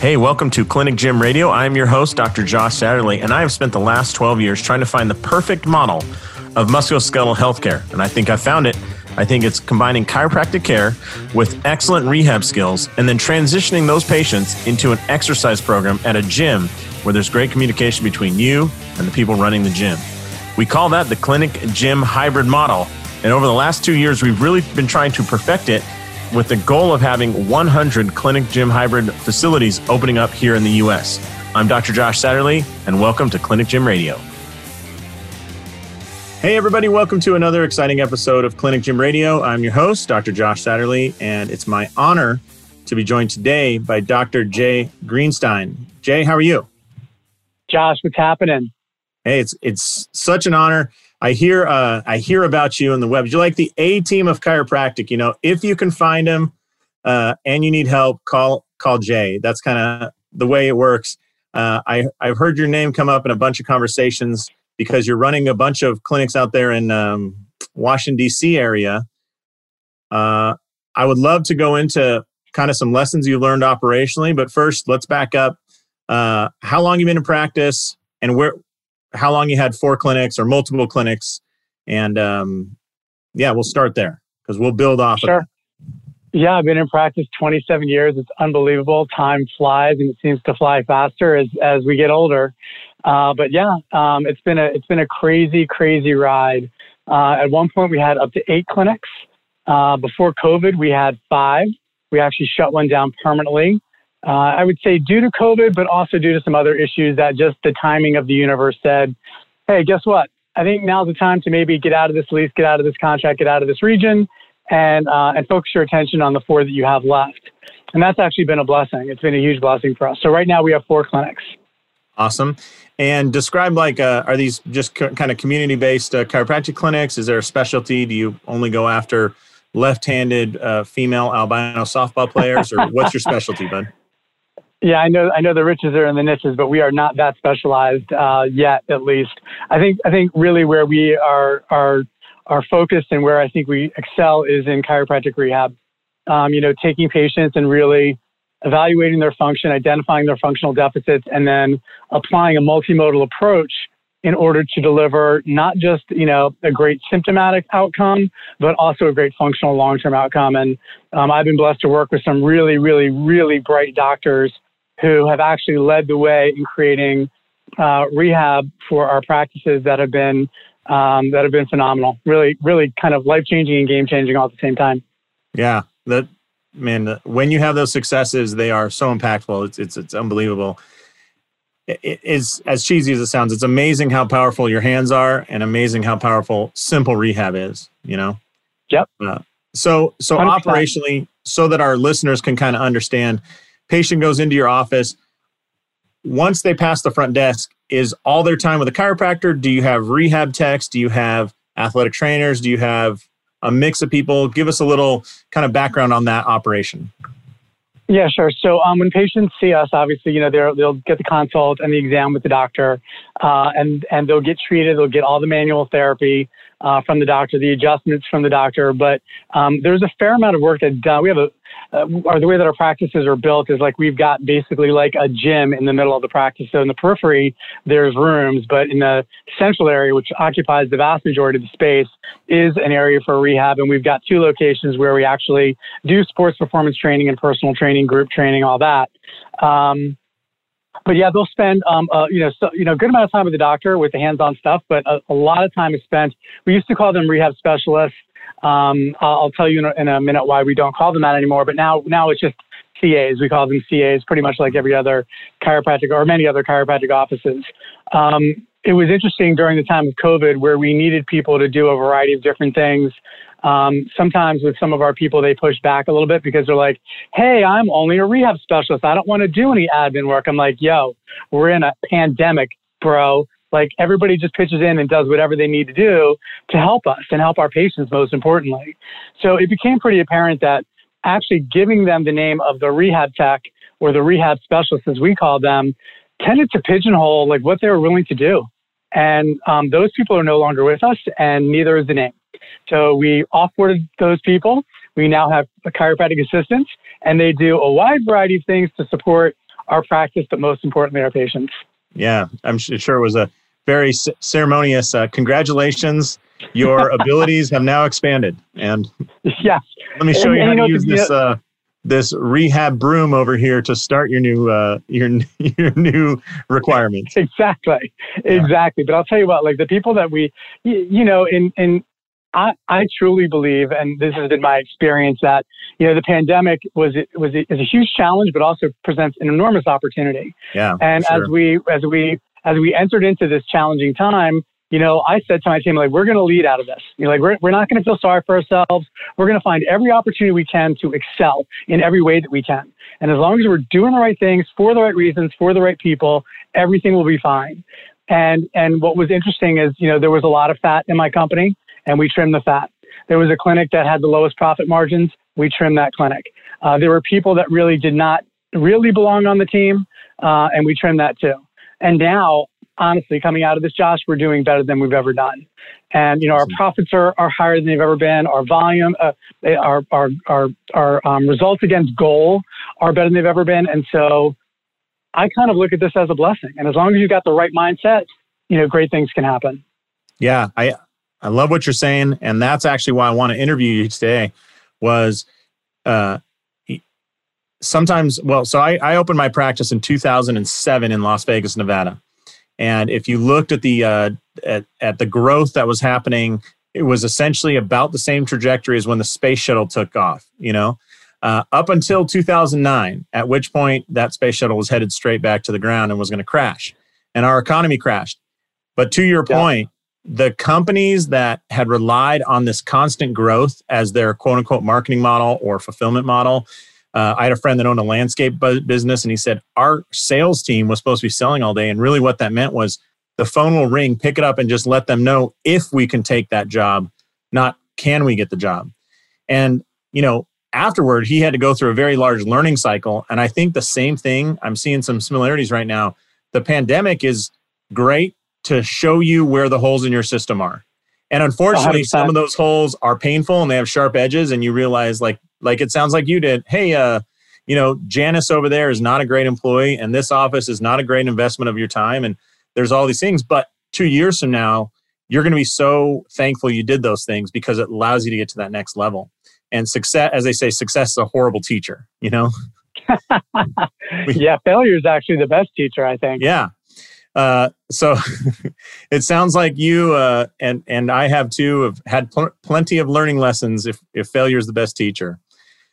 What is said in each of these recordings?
Hey, welcome to Clinic Gym Radio. I'm your host, Dr. Josh Satterley, and I have spent the last 12 years trying to find the perfect model of musculoskeletal healthcare. And I think I found it. I think it's combining chiropractic care with excellent rehab skills and then transitioning those patients into an exercise program at a gym where there's great communication between you and the people running the gym. We call that the clinic gym hybrid model. And over the last two years, we've really been trying to perfect it with the goal of having 100 clinic gym hybrid facilities opening up here in the US. I'm Dr. Josh Satterley, and welcome to Clinic Gym Radio. Hey, everybody, welcome to another exciting episode of Clinic Gym Radio. I'm your host, Dr. Josh Satterley, and it's my honor to be joined today by Dr. Jay Greenstein. Jay, how are you? Josh, what's happening? Hey, it's it's such an honor. I hear uh, I hear about you in the web. You're like the A team of chiropractic. You know, if you can find him uh, and you need help, call call Jay. That's kind of the way it works. Uh, I I've heard your name come up in a bunch of conversations because you're running a bunch of clinics out there in um, Washington D.C. area. Uh, I would love to go into kind of some lessons you learned operationally, but first, let's back up. Uh, how long you been in practice, and where how long you had four clinics or multiple clinics, and um, yeah, we'll start there because we'll build off. Sure. Of yeah, I've been in practice 27 years. It's unbelievable. Time flies, and it seems to fly faster as as we get older. Uh, but yeah, um, it's been a it's been a crazy, crazy ride. Uh, at one point, we had up to eight clinics. Uh, before COVID, we had five. We actually shut one down permanently. Uh, I would say due to COVID, but also due to some other issues that just the timing of the universe said, hey, guess what? I think now's the time to maybe get out of this lease, get out of this contract, get out of this region, and uh, and focus your attention on the four that you have left. And that's actually been a blessing. It's been a huge blessing for us. So right now we have four clinics. Awesome. And describe like, uh, are these just co- kind of community based uh, chiropractic clinics? Is there a specialty? Do you only go after left handed uh, female albino softball players, or what's your specialty, bud? Yeah, I know. I know the riches are in the niches, but we are not that specialized uh, yet. At least, I think. I think really where we are are are focused and where I think we excel is in chiropractic rehab. Um, you know, taking patients and really evaluating their function, identifying their functional deficits, and then applying a multimodal approach in order to deliver not just you know a great symptomatic outcome, but also a great functional long-term outcome. And um, I've been blessed to work with some really, really, really bright doctors who have actually led the way in creating uh, rehab for our practices that have been um, that have been phenomenal. Really, really kind of life changing and game changing all at the same time. Yeah, that man. When you have those successes, they are so impactful. It's it's it's unbelievable. It is as cheesy as it sounds. It's amazing how powerful your hands are, and amazing how powerful simple rehab is. You know. Yep. Uh, so so 100%. operationally, so that our listeners can kind of understand patient goes into your office. Once they pass the front desk, is all their time with a chiropractor? Do you have rehab techs? Do you have athletic trainers? Do you have a mix of people? Give us a little kind of background on that operation. Yeah, sure. So um, when patients see us, obviously, you know, they'll get the consult and the exam with the doctor, uh, and and they'll get treated. They'll get all the manual therapy uh, from the doctor, the adjustments from the doctor. But um, there's a fair amount of work that done. We have a uh, or the way that our practices are built is like we've got basically like a gym in the middle of the practice. So in the periphery, there's rooms, but in the central area, which occupies the vast majority of the space, is an area for rehab. And we've got two locations where we actually do sports performance training and personal training, group training, all that. Um, but yeah, they'll spend um, uh, you know so, you know a good amount of time with the doctor with the hands-on stuff, but a, a lot of time is spent. We used to call them rehab specialists. Um, I'll tell you in a, in a, minute why we don't call them that anymore. But now, now it's just CAs. We call them CAs, pretty much like every other chiropractic or many other chiropractic offices. Um, it was interesting during the time of COVID where we needed people to do a variety of different things. Um, sometimes with some of our people, they push back a little bit because they're like, "Hey, I'm only a rehab specialist. I don't want to do any admin work." I'm like, "Yo, we're in a pandemic, bro. Like everybody just pitches in and does whatever they need to do to help us and help our patients, most importantly. So it became pretty apparent that actually giving them the name of the rehab tech or the rehab specialist, as we call them, tended to pigeonhole like what they were willing to do. And um, those people are no longer with us, and neither is the name. So we offboarded those people. We now have chiropractic assistants, and they do a wide variety of things to support our practice, but most importantly, our patients. Yeah, I'm sure it was a very ceremonious uh, congratulations. Your abilities have now expanded, and yes. Let me show and, you how to use this uh, this rehab broom over here to start your new uh, your your new requirements. exactly, yeah. exactly. But I'll tell you what, like the people that we, you, you know, in in I, I truly believe, and this has been my experience, that you know the pandemic was was is a huge challenge, but also presents an enormous opportunity. Yeah. And sure. as we as we as we entered into this challenging time, you know, I said to my team, like, we're going to lead out of this. You know, like, we're, we're not going to feel sorry for ourselves. We're going to find every opportunity we can to excel in every way that we can. And as long as we're doing the right things for the right reasons, for the right people, everything will be fine. And, and what was interesting is, you know, there was a lot of fat in my company and we trimmed the fat. There was a clinic that had the lowest profit margins. We trimmed that clinic. Uh, there were people that really did not really belong on the team, uh, and we trimmed that too. And now, honestly, coming out of this, Josh, we're doing better than we've ever done. And you know, our profits are, are higher than they've ever been. Our volume, uh, our our our our um, results against goal are better than they've ever been. And so, I kind of look at this as a blessing. And as long as you've got the right mindset, you know, great things can happen. Yeah, I I love what you're saying, and that's actually why I want to interview you today. Was uh, sometimes well, so I, I opened my practice in 2007 in Las Vegas, Nevada, and if you looked at the uh, at, at the growth that was happening, it was essentially about the same trajectory as when the space shuttle took off. You know, uh, up until 2009, at which point that space shuttle was headed straight back to the ground and was going to crash, and our economy crashed. But to your yeah. point, the companies that had relied on this constant growth as their quote unquote marketing model or fulfillment model. Uh, I had a friend that owned a landscape business, and he said our sales team was supposed to be selling all day. And really, what that meant was the phone will ring, pick it up, and just let them know if we can take that job, not can we get the job. And, you know, afterward, he had to go through a very large learning cycle. And I think the same thing, I'm seeing some similarities right now. The pandemic is great to show you where the holes in your system are. And unfortunately, 100%. some of those holes are painful and they have sharp edges, and you realize, like, like it sounds like you did. Hey, uh, you know, Janice over there is not a great employee, and this office is not a great investment of your time. And there's all these things. But two years from now, you're going to be so thankful you did those things because it allows you to get to that next level. And success, as they say, success is a horrible teacher. You know. yeah, failure is actually the best teacher, I think. Yeah, uh, so it sounds like you uh, and and I have too have had pl- plenty of learning lessons. If if failure is the best teacher,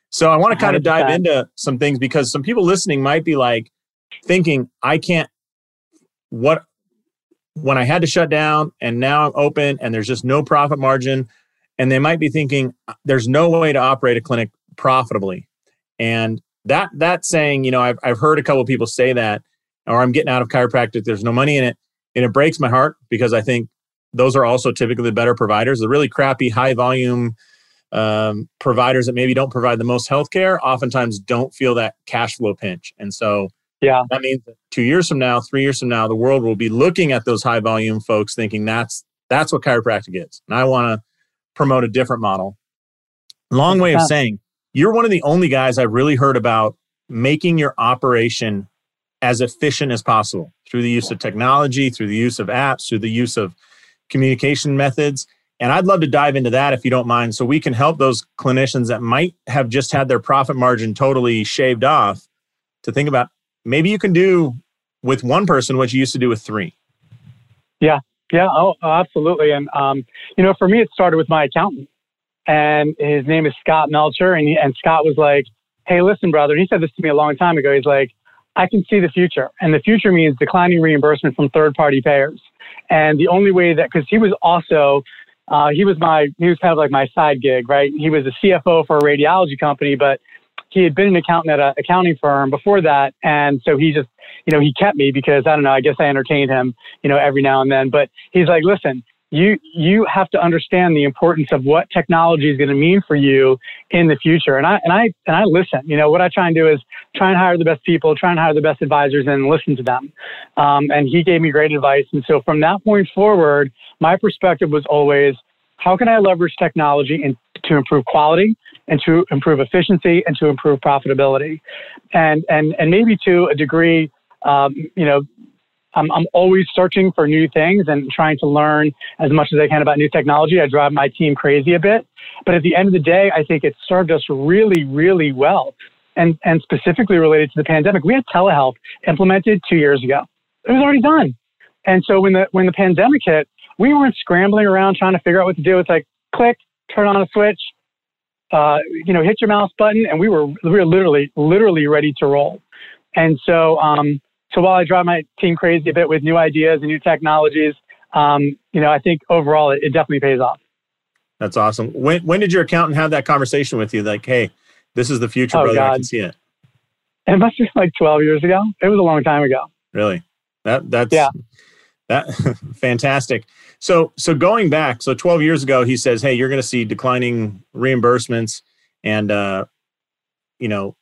so I want to kind of dive into some things because some people listening might be like thinking, I can't. What when I had to shut down and now I'm open and there's just no profit margin, and they might be thinking there's no way to operate a clinic profitably, and that that saying, you know, I've I've heard a couple of people say that or I'm getting out of chiropractic, there's no money in it. And it breaks my heart because I think those are also typically the better providers. The really crappy, high volume um, providers that maybe don't provide the most healthcare oftentimes don't feel that cash flow pinch. And so yeah, that means that two years from now, three years from now, the world will be looking at those high volume folks thinking that's that's what chiropractic is. And I want to promote a different model. Long way of saying you're one of the only guys I've really heard about making your operation as efficient as possible through the use of technology, through the use of apps, through the use of communication methods. And I'd love to dive into that if you don't mind, so we can help those clinicians that might have just had their profit margin totally shaved off to think about maybe you can do with one person what you used to do with three. Yeah, yeah, oh, absolutely. And um, you know, for me, it started with my accountant, and his name is Scott Melcher, and he, and Scott was like, "Hey, listen, brother." And he said this to me a long time ago. He's like, I can see the future. And the future means declining reimbursement from third party payers. And the only way that, because he was also, uh, he was my, he was kind of like my side gig, right? He was a CFO for a radiology company, but he had been an accountant at an accounting firm before that. And so he just, you know, he kept me because I don't know, I guess I entertained him, you know, every now and then. But he's like, listen, you you have to understand the importance of what technology is going to mean for you in the future. And I and I and I listen. You know what I try and do is try and hire the best people, try and hire the best advisors, and listen to them. Um, and he gave me great advice. And so from that point forward, my perspective was always, how can I leverage technology and to improve quality and to improve efficiency and to improve profitability. And, and, and maybe to a degree, um, you know, I'm, I'm always searching for new things and trying to learn as much as I can about new technology. I drive my team crazy a bit. But at the end of the day, I think it served us really, really well. And, and specifically related to the pandemic, we had telehealth implemented two years ago. It was already done. And so when the, when the pandemic hit, we weren't scrambling around trying to figure out what to do. It's like, click, turn on a switch, uh, you know, hit your mouse button, and we were we were literally literally ready to roll. And so, um, so while I drive my team crazy a bit with new ideas and new technologies, um, you know, I think overall it, it, definitely pays off. That's awesome. When when did your accountant have that conversation with you? Like, hey, this is the future, oh, brother. God. I can see it. It must be like 12 years ago. It was a long time ago. Really? That that's yeah. That fantastic. So so going back, so 12 years ago, he says, "Hey, you're going to see declining reimbursements, and uh, you know,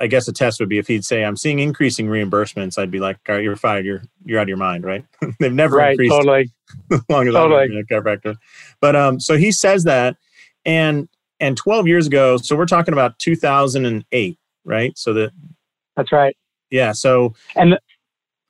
I guess a test would be if he'd say, "I'm seeing increasing reimbursements." I'd be like, "All right, you're fired. You're you're out of your mind, right?" They've never right, increased totally. as long as totally. I'm a chiropractor. But um, so he says that, and and 12 years ago, so we're talking about 2008, right? So that that's right. Yeah. So and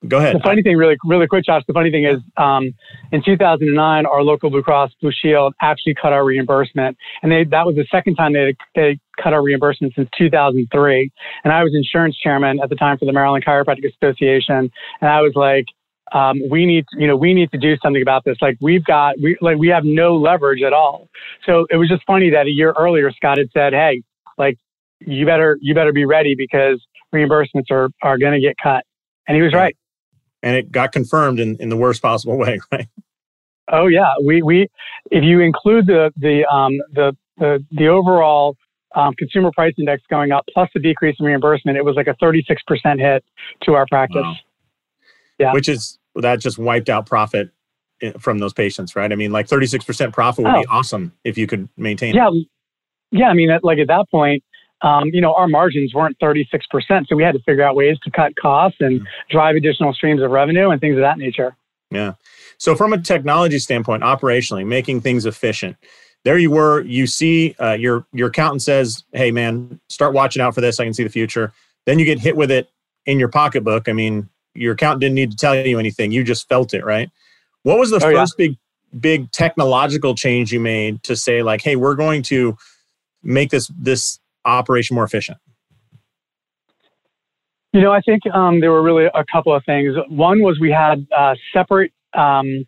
Go ahead. The funny thing, really, really quick, Josh. The funny thing is, um, in 2009, our local Blue Cross Blue Shield actually cut our reimbursement, and they, that was the second time they they cut our reimbursement since 2003. And I was insurance chairman at the time for the Maryland Chiropractic Association, and I was like, um, we need, you know, we need to do something about this. Like we've got, we like we have no leverage at all. So it was just funny that a year earlier, Scott had said, hey, like you better you better be ready because reimbursements are are going to get cut, and he was right and it got confirmed in, in the worst possible way, right? Oh yeah, we we if you include the the um, the, the the overall um, consumer price index going up plus the decrease in reimbursement, it was like a 36% hit to our practice. Wow. Yeah, which is that just wiped out profit eh, from those patients, right? I mean, like 36% profit would oh. be awesome if you could maintain. Yeah, it. yeah. I mean, like at that point, um, you know, our margins weren't 36%. So we had to figure out ways to cut costs and drive additional streams of revenue and things of that nature. Yeah. So from a technology standpoint, operationally, making things efficient, there you were. You see, uh, your your accountant says, "Hey, man, start watching out for this. I can see the future." Then you get hit with it in your pocketbook. I mean, your accountant didn't need to tell you anything. You just felt it, right? What was the oh, first yeah. big big technological change you made to say, like, "Hey, we're going to make this this operation more efficient? You know, I think um, there were really a couple of things. One was we had uh, separate, um,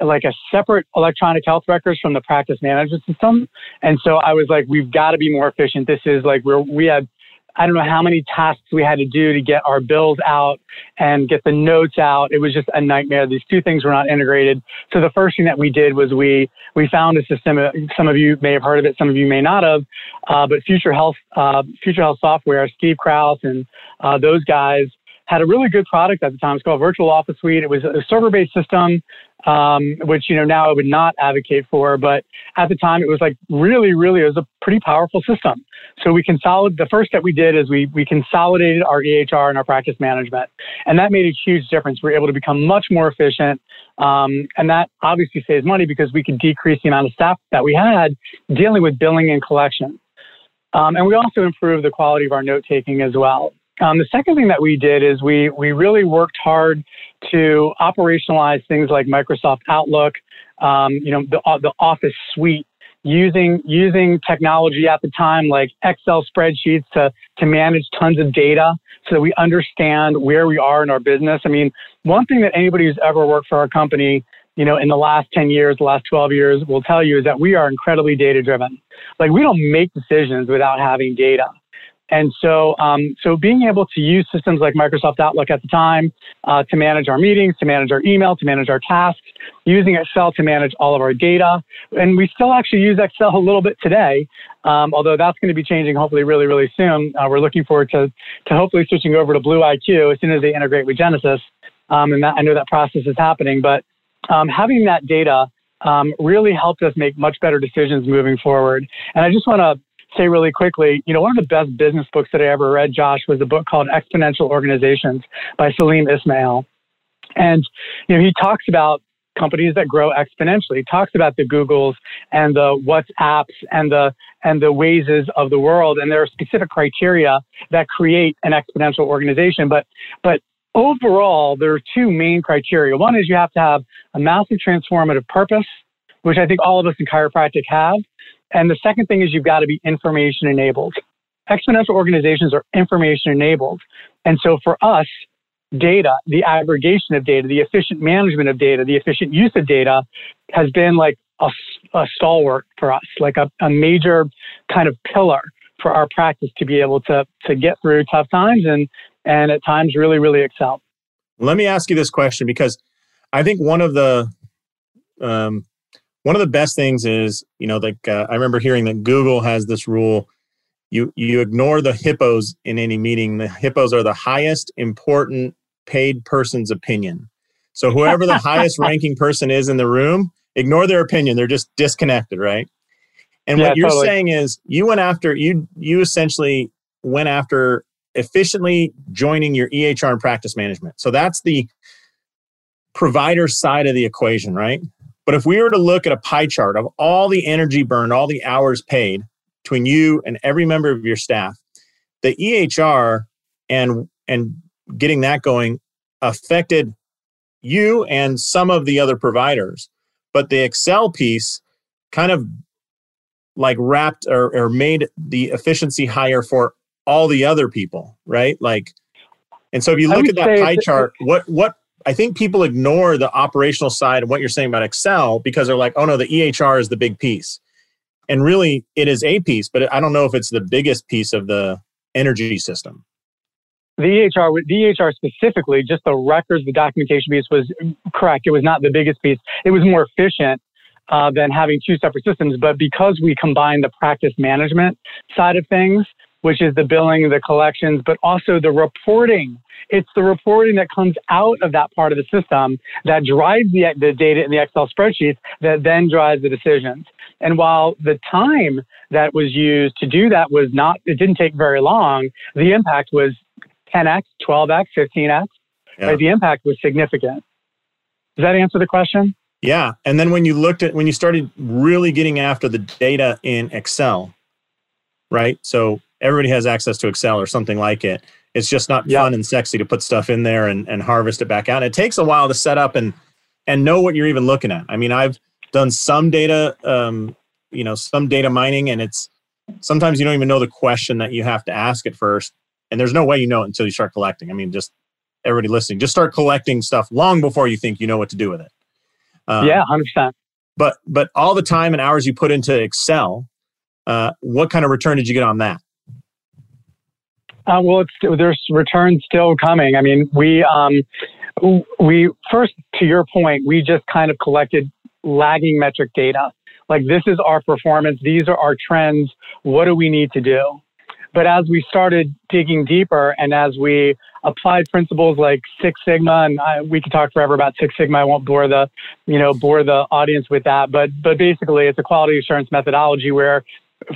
like a separate electronic health records from the practice management system, and so I was like, we've got to be more efficient. This is like we're we had I don't know how many tasks we had to do to get our bills out and get the notes out. It was just a nightmare. These two things were not integrated. So the first thing that we did was we we found a system. Some of you may have heard of it, some of you may not have. Uh, but Future Health, uh, Future Health Software, Steve Kraus and uh, those guys had a really good product at the time. It's called Virtual Office Suite. It was a server-based system, um, which you know now I would not advocate for, but at the time it was like really, really it was a pretty powerful system. So we consolidated. The first step we did is we we consolidated our EHR and our practice management, and that made a huge difference. We were able to become much more efficient, um, and that obviously saves money because we could decrease the amount of staff that we had dealing with billing and collection. Um, and we also improved the quality of our note taking as well. Um, the second thing that we did is we we really worked hard to operationalize things like Microsoft Outlook, um, you know, the uh, the Office suite, using using technology at the time like Excel spreadsheets to to manage tons of data so that we understand where we are in our business. I mean, one thing that anybody who's ever worked for our company you know, in the last 10 years, the last 12 years will tell you is that we are incredibly data driven. Like we don't make decisions without having data. And so, um, so being able to use systems like Microsoft Outlook at the time uh, to manage our meetings, to manage our email, to manage our tasks, using Excel to manage all of our data, and we still actually use Excel a little bit today. Um, although that's going to be changing hopefully really, really soon. Uh, we're looking forward to, to hopefully switching over to Blue IQ as soon as they integrate with Genesis. Um, and that, I know that process is happening, but um, having that data um, really helped us make much better decisions moving forward. And I just want to say really quickly, you know, one of the best business books that I ever read, Josh, was a book called Exponential Organizations by Salim Ismail. And, you know, he talks about companies that grow exponentially. He talks about the Googles and the WhatsApps and the and the Wazes of the world, and there are specific criteria that create an exponential organization. But but overall, there are two main criteria. One is you have to have a massive transformative purpose, which I think all of us in chiropractic have. And the second thing is you've got to be information enabled. Exponential organizations are information enabled. And so for us, data, the aggregation of data, the efficient management of data, the efficient use of data has been like a, a stalwart for us, like a, a major kind of pillar for our practice to be able to, to get through tough times and, and at times really, really excel. Let me ask you this question because I think one of the um, one of the best things is you know like uh, I remember hearing that Google has this rule you you ignore the hippos in any meeting the hippos are the highest important paid person's opinion. So whoever the highest ranking person is in the room, ignore their opinion. They're just disconnected, right? And yeah, what you're totally. saying is you went after you you essentially went after efficiently joining your EHR and practice management. So that's the provider side of the equation, right? But if we were to look at a pie chart of all the energy burned, all the hours paid between you and every member of your staff, the EHR and and getting that going affected you and some of the other providers. But the Excel piece kind of like wrapped or, or made the efficiency higher for all the other people, right? Like, and so if you look at that pie chart, what what I think people ignore the operational side of what you're saying about Excel because they're like, oh no, the EHR is the big piece. And really, it is a piece, but I don't know if it's the biggest piece of the energy system the EHR, the EHR specifically, just the records, the documentation piece was correct. It was not the biggest piece. It was more efficient uh, than having two separate systems. But because we combined the practice management side of things, which is the billing, the collections, but also the reporting. It's the reporting that comes out of that part of the system that drives the, the data in the Excel spreadsheets that then drives the decisions. And while the time that was used to do that was not, it didn't take very long, the impact was 10x, 12x, 15x. Yeah. Right? The impact was significant. Does that answer the question? Yeah. And then when you looked at, when you started really getting after the data in Excel, right? So everybody has access to Excel or something like it. It's just not yeah. fun and sexy to put stuff in there and, and harvest it back out. It takes a while to set up and and know what you're even looking at. I mean, I've done some data, um, you know, some data mining, and it's sometimes you don't even know the question that you have to ask at first and there's no way you know it until you start collecting. I mean, just everybody listening, just start collecting stuff long before you think you know what to do with it. Um, yeah, hundred percent. But but all the time and hours you put into Excel, uh, what kind of return did you get on that? Uh, well, there's returns still coming. I mean, we um, we first to your point, we just kind of collected lagging metric data. Like this is our performance. These are our trends. What do we need to do? But as we started digging deeper and as we applied principles like Six Sigma, and I, we could talk forever about Six Sigma. I won't bore the, you know, bore the audience with that. But but basically, it's a quality assurance methodology where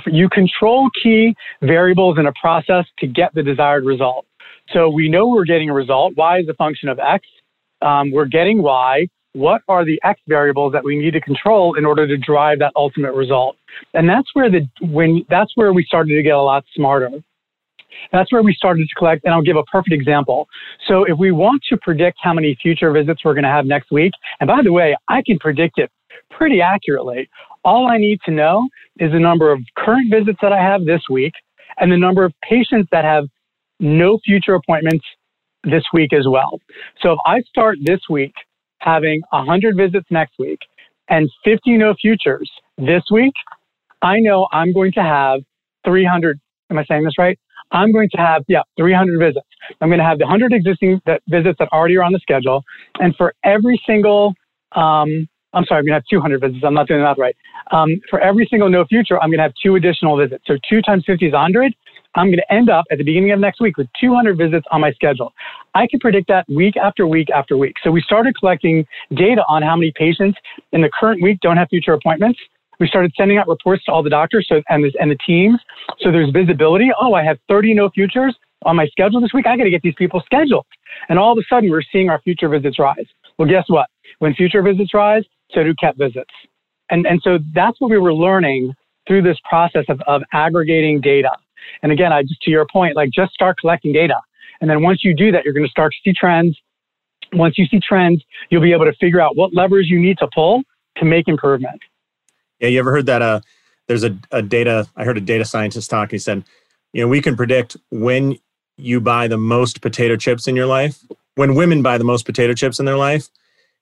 you control key variables in a process to get the desired result. So we know we're getting a result. Y is a function of X. Um, we're getting Y what are the X variables that we need to control in order to drive that ultimate result? And that's where the when that's where we started to get a lot smarter. That's where we started to collect, and I'll give a perfect example. So if we want to predict how many future visits we're going to have next week, and by the way, I can predict it pretty accurately. All I need to know is the number of current visits that I have this week and the number of patients that have no future appointments this week as well. So if I start this week having 100 visits next week and 50 no futures this week, I know I'm going to have 300. Am I saying this right? I'm going to have, yeah, 300 visits. I'm going to have the 100 existing visits that already are on the schedule. And for every single, um, I'm sorry, I'm going to have 200 visits. I'm not doing that right. Um, for every single no future, I'm going to have two additional visits. So two times 50 is 100. I'm going to end up at the beginning of next week with 200 visits on my schedule. I can predict that week after week after week. So we started collecting data on how many patients in the current week don't have future appointments. We started sending out reports to all the doctors so, and, the, and the teams. So there's visibility. Oh, I have 30 no futures on my schedule this week. I got to get these people scheduled. And all of a sudden, we're seeing our future visits rise. Well, guess what? When future visits rise, so do kept visits. And, and so that's what we were learning through this process of, of aggregating data. And again, I just to your point, like just start collecting data. And then once you do that, you're going to start to see trends. Once you see trends, you'll be able to figure out what levers you need to pull to make improvement. Yeah, you ever heard that? Uh, there's a, a data. I heard a data scientist talk. He said, you know, we can predict when you buy the most potato chips in your life, when women buy the most potato chips in their life.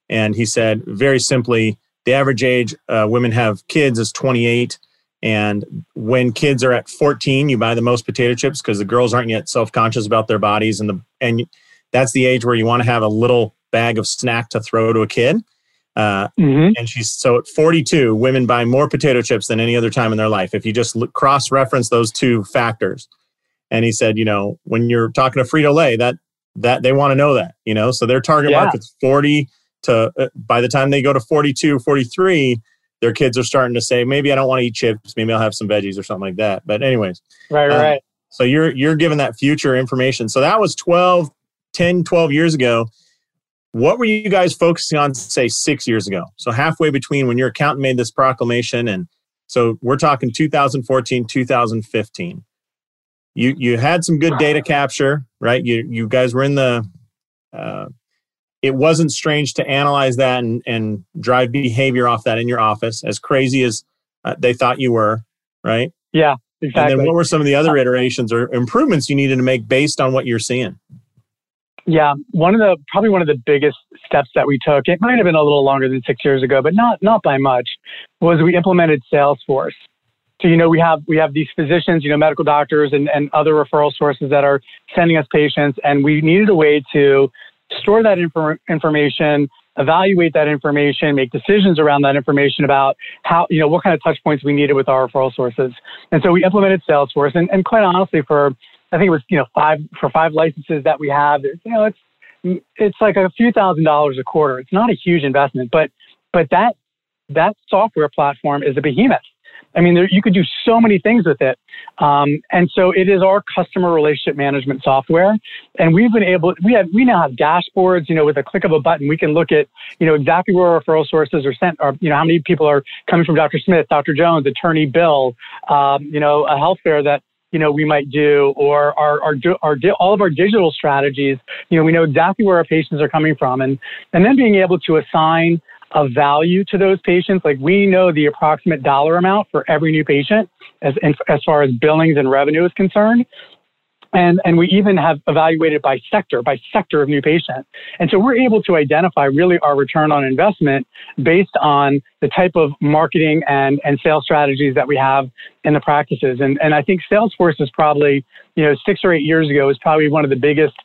And he said, very simply, the average age uh, women have kids is 28 and when kids are at 14 you buy the most potato chips because the girls aren't yet self-conscious about their bodies and the and that's the age where you want to have a little bag of snack to throw to a kid uh, mm-hmm. and she's so at 42 women buy more potato chips than any other time in their life if you just look, cross-reference those two factors and he said you know when you're talking to frito-lay that that they want to know that you know so their target yeah. market's 40 to uh, by the time they go to 42 43 their kids are starting to say maybe i don't want to eat chips. Maybe i'll have some veggies or something like that. But anyways right um, right. so you're you're given that future information. So that was 12 10 12 years ago. What were you guys focusing on say six years ago? So halfway between when your accountant made this proclamation and so we're talking 2014 2015 you you had some good data capture right? You you guys were in the uh, it wasn't strange to analyze that and, and drive behavior off that in your office, as crazy as uh, they thought you were, right? Yeah, exactly. And then what were some of the other iterations or improvements you needed to make based on what you're seeing? Yeah, one of the probably one of the biggest steps that we took, it might have been a little longer than six years ago, but not not by much, was we implemented Salesforce. So you know we have we have these physicians, you know, medical doctors and, and other referral sources that are sending us patients, and we needed a way to store that infor- information, evaluate that information, make decisions around that information about how, you know, what kind of touch points we needed with our referral sources. And so we implemented Salesforce. And, and quite honestly, for, I think it was, you know, five, for five licenses that we have, you know, it's, it's like a few thousand dollars a quarter. It's not a huge investment, but, but that, that software platform is a behemoth. I mean, there, you could do so many things with it. Um, and so it is our customer relationship management software. And we've been able, we have, we now have dashboards, you know, with a click of a button, we can look at, you know, exactly where our referral sources are sent, or, you know, how many people are coming from Dr. Smith, Dr. Jones, attorney Bill, um, you know, a health fair that, you know, we might do, or our, our, our, all of our digital strategies, you know, we know exactly where our patients are coming from. And, and then being able to assign of value to those patients. Like we know the approximate dollar amount for every new patient as, as far as billings and revenue is concerned. And, and we even have evaluated by sector, by sector of new patient. And so we're able to identify really our return on investment based on the type of marketing and, and sales strategies that we have in the practices. And, and I think Salesforce is probably, you know, six or eight years ago is probably one of the biggest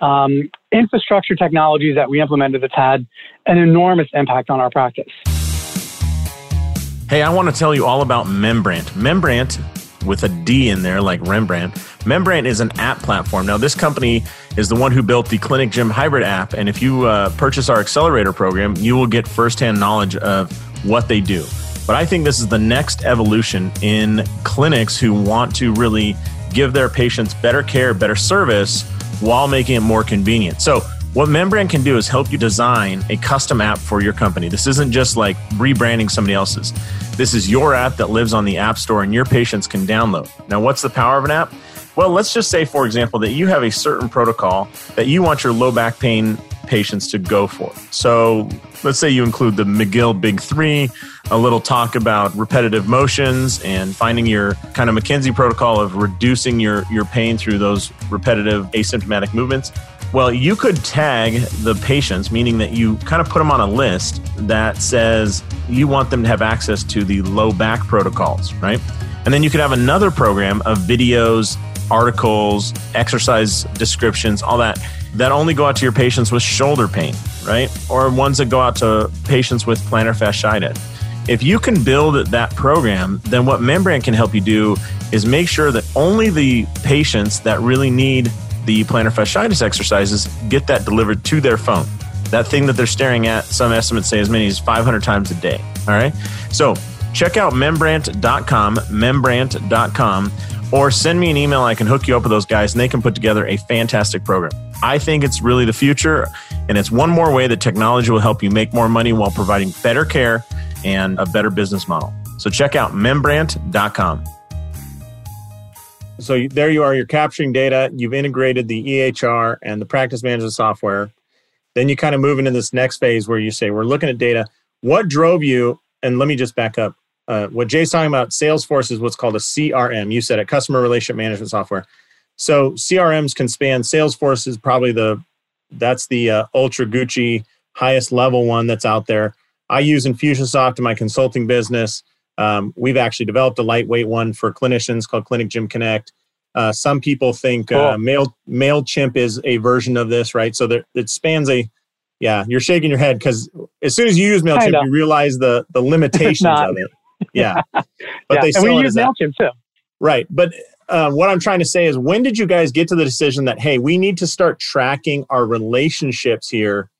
um, infrastructure technologies that we implemented that's had an enormous impact on our practice. Hey, I want to tell you all about Membrandt. Membrandt with a D in there, like Rembrandt. Membrandt is an app platform. Now, this company is the one who built the Clinic Gym Hybrid app. And if you uh, purchase our accelerator program, you will get firsthand knowledge of what they do. But I think this is the next evolution in clinics who want to really give their patients better care, better service while making it more convenient. So, what Membrandt can do is help you design a custom app for your company. This isn't just like rebranding somebody else's. This is your app that lives on the App Store and your patients can download. Now, what's the power of an app? Well, let's just say, for example, that you have a certain protocol that you want your low back pain patients to go for. So let's say you include the McGill Big Three, a little talk about repetitive motions and finding your kind of McKenzie protocol of reducing your, your pain through those repetitive asymptomatic movements. Well, you could tag the patients, meaning that you kind of put them on a list that says you want them to have access to the low back protocols, right? And then you could have another program of videos, articles, exercise descriptions, all that that only go out to your patients with shoulder pain, right? Or ones that go out to patients with plantar fasciitis. If you can build that program, then what Membrandt can help you do is make sure that only the patients that really need the plantar fasciitis exercises get that delivered to their phone. That thing that they're staring at, some estimates say as many as 500 times a day. All right. So check out membrandt.com, membrandt.com or send me an email. I can hook you up with those guys and they can put together a fantastic program. I think it's really the future, and it's one more way that technology will help you make more money while providing better care and a better business model. So check out Membrandt.com. So there you are, you're capturing data, you've integrated the EHR and the practice management software. Then you kind of move into this next phase where you say, We're looking at data. What drove you? And let me just back up. Uh, what Jay's talking about, Salesforce is what's called a CRM. You said it, customer relationship management software. So CRMs can span. Salesforce is probably the that's the uh, ultra Gucci highest level one that's out there. I use Infusionsoft in my consulting business. Um, we've actually developed a lightweight one for clinicians called Clinic Gym Connect. Uh, some people think uh, cool. uh, Mail Mailchimp is a version of this, right? So there, it spans a. Yeah, you're shaking your head because as soon as you use Mailchimp, you realize the the limitations of it. Yeah, but yeah. they and we use Mailchimp too. Right, but uh, what I'm trying to say is, when did you guys get to the decision that hey, we need to start tracking our relationships here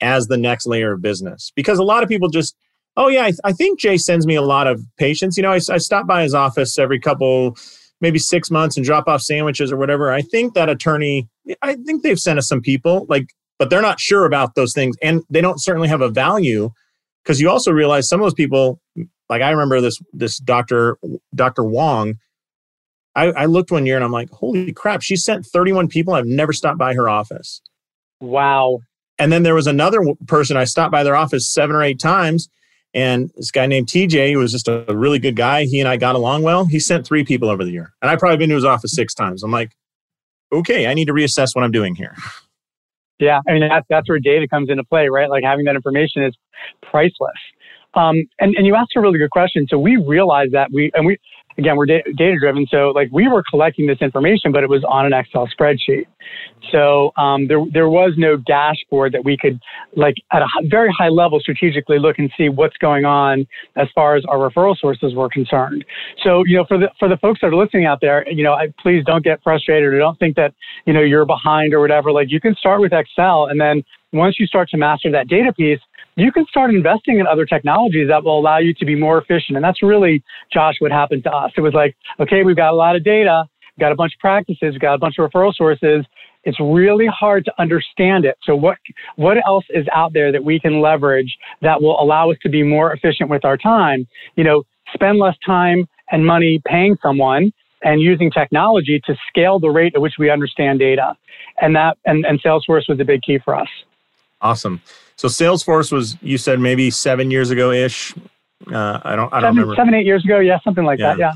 as the next layer of business? Because a lot of people just oh yeah, I, I, think Jay sends me a lot of patients. You know, I, I stop by his office every couple, maybe six months and drop off sandwiches or whatever. I think that attorney, I think they've sent us some people, like, but they're not sure about those things, and they don't certainly have a value because you also realize some of those people, like I remember this this doctor Doctor Wong. I, I looked one year and I'm like, holy crap, she sent 31 people. I've never stopped by her office. Wow. And then there was another person I stopped by their office seven or eight times and this guy named TJ, who was just a really good guy, he and I got along well. He sent three people over the year. And I've probably been to his office six times. I'm like, okay, I need to reassess what I'm doing here. Yeah, I mean, that's, that's where data comes into play, right? Like having that information is priceless. Um, and, and you asked a really good question. So we realized that we, and we, again, we're data driven. So like we were collecting this information, but it was on an Excel spreadsheet. So um, there, there was no dashboard that we could like at a very high level strategically look and see what's going on as far as our referral sources were concerned. So, you know, for the, for the folks that are listening out there, you know, I, please don't get frustrated or don't think that, you know, you're behind or whatever. Like you can start with Excel and then once you start to master that data piece, you can start investing in other technologies that will allow you to be more efficient. And that's really, Josh, what happened to us. It was like, okay, we've got a lot of data, got a bunch of practices, got a bunch of referral sources. It's really hard to understand it. So what, what else is out there that we can leverage that will allow us to be more efficient with our time? You know, spend less time and money paying someone and using technology to scale the rate at which we understand data. And that, and, and Salesforce was a big key for us. Awesome. So Salesforce was you said maybe seven years ago ish. Uh, I don't I don't seven, remember seven eight years ago. Yeah, something like yeah. that. Yeah.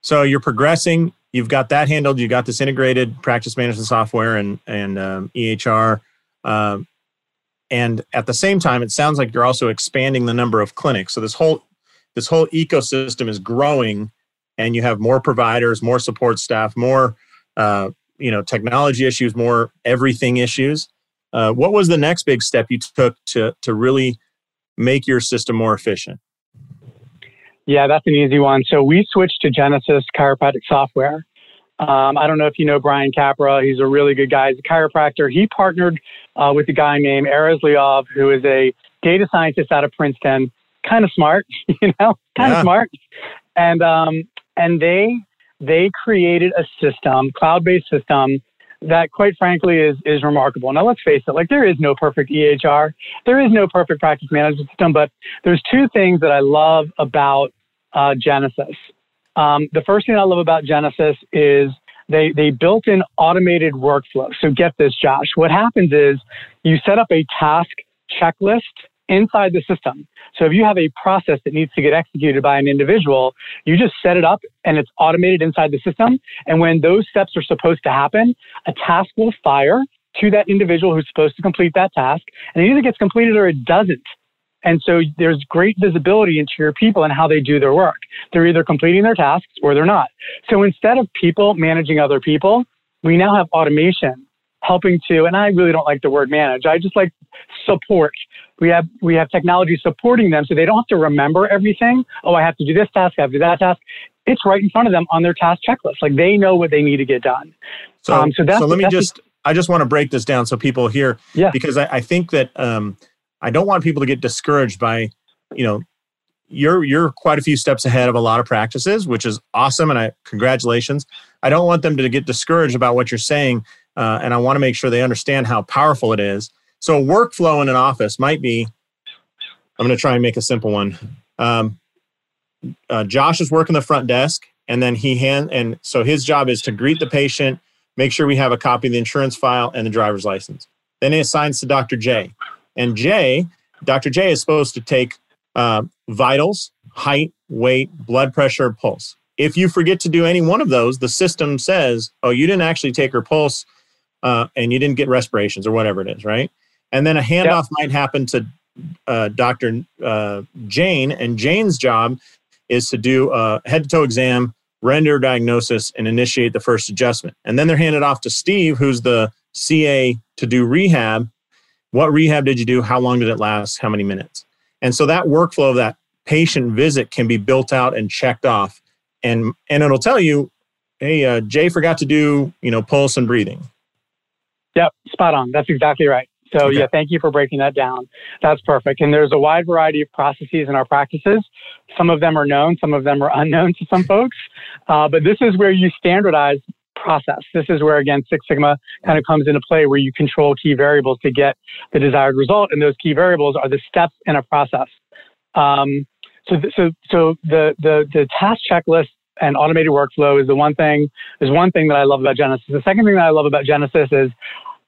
So you're progressing. You've got that handled. You got this integrated practice management software and and um, EHR. Um, and at the same time, it sounds like you're also expanding the number of clinics. So this whole this whole ecosystem is growing, and you have more providers, more support staff, more uh, you know technology issues, more everything issues. Uh, what was the next big step you took to to really make your system more efficient? Yeah, that's an easy one. So we switched to Genesis chiropractic software. Um, I don't know if you know Brian Capra. He's a really good guy. He's a chiropractor. He partnered uh, with a guy named Erez Lirov, who is a data scientist out of Princeton. Kind of smart, you know, kind of yeah. smart. And um, and they they created a system, cloud-based system that quite frankly is is remarkable. Now let's face it, like there is no perfect EHR, there is no perfect practice management system, but there's two things that I love about uh, Genesis. Um, the first thing I love about Genesis is they they built in automated workflow. So get this, Josh. What happens is you set up a task checklist inside the system. So if you have a process that needs to get executed by an individual, you just set it up and it's automated inside the system. And when those steps are supposed to happen, a task will fire to that individual who's supposed to complete that task. And it either gets completed or it doesn't. And so there's great visibility into your people and how they do their work. They're either completing their tasks or they're not. So instead of people managing other people, we now have automation helping to, and I really don't like the word manage. I just like support. We have we have technology supporting them so they don't have to remember everything. Oh, I have to do this task, I have to do that task. It's right in front of them on their task checklist. Like they know what they need to get done. So, um, so, so let me just I just want to break this down so people hear yeah. because I, I think that um, I don't want people to get discouraged by, you know, you're you're quite a few steps ahead of a lot of practices, which is awesome. And I congratulations. I don't want them to get discouraged about what you're saying, uh, and I want to make sure they understand how powerful it is. So, a workflow in an office might be. I'm going to try and make a simple one. Um, uh, Josh is working the front desk, and then he hand and so his job is to greet the patient, make sure we have a copy of the insurance file and the driver's license. Then he assigns to Dr. J, and J, Dr. J is supposed to take uh, vitals, height, weight, blood pressure, pulse. If you forget to do any one of those, the system says, "Oh, you didn't actually take her pulse, uh, and you didn't get respirations or whatever it is, right?" And then a handoff yep. might happen to uh, Dr. Uh, Jane, and Jane's job is to do a head to toe exam, render diagnosis, and initiate the first adjustment. And then they're handed off to Steve, who's the CA to do rehab. What rehab did you do? How long did it last? How many minutes? And so that workflow of that patient visit can be built out and checked off. And, and it'll tell you, hey, uh, Jay forgot to do, you know, pulse and breathing. Yep, spot on. That's exactly right. So okay. yeah, thank you for breaking that down. That's perfect. And there's a wide variety of processes in our practices. Some of them are known, some of them are unknown to some folks. Uh, but this is where you standardize process. This is where again Six Sigma kind of comes into play, where you control key variables to get the desired result, and those key variables are the steps in a process. Um, so, so, so the the the task checklist and automated workflow is the one thing is one thing that I love about Genesis. The second thing that I love about Genesis is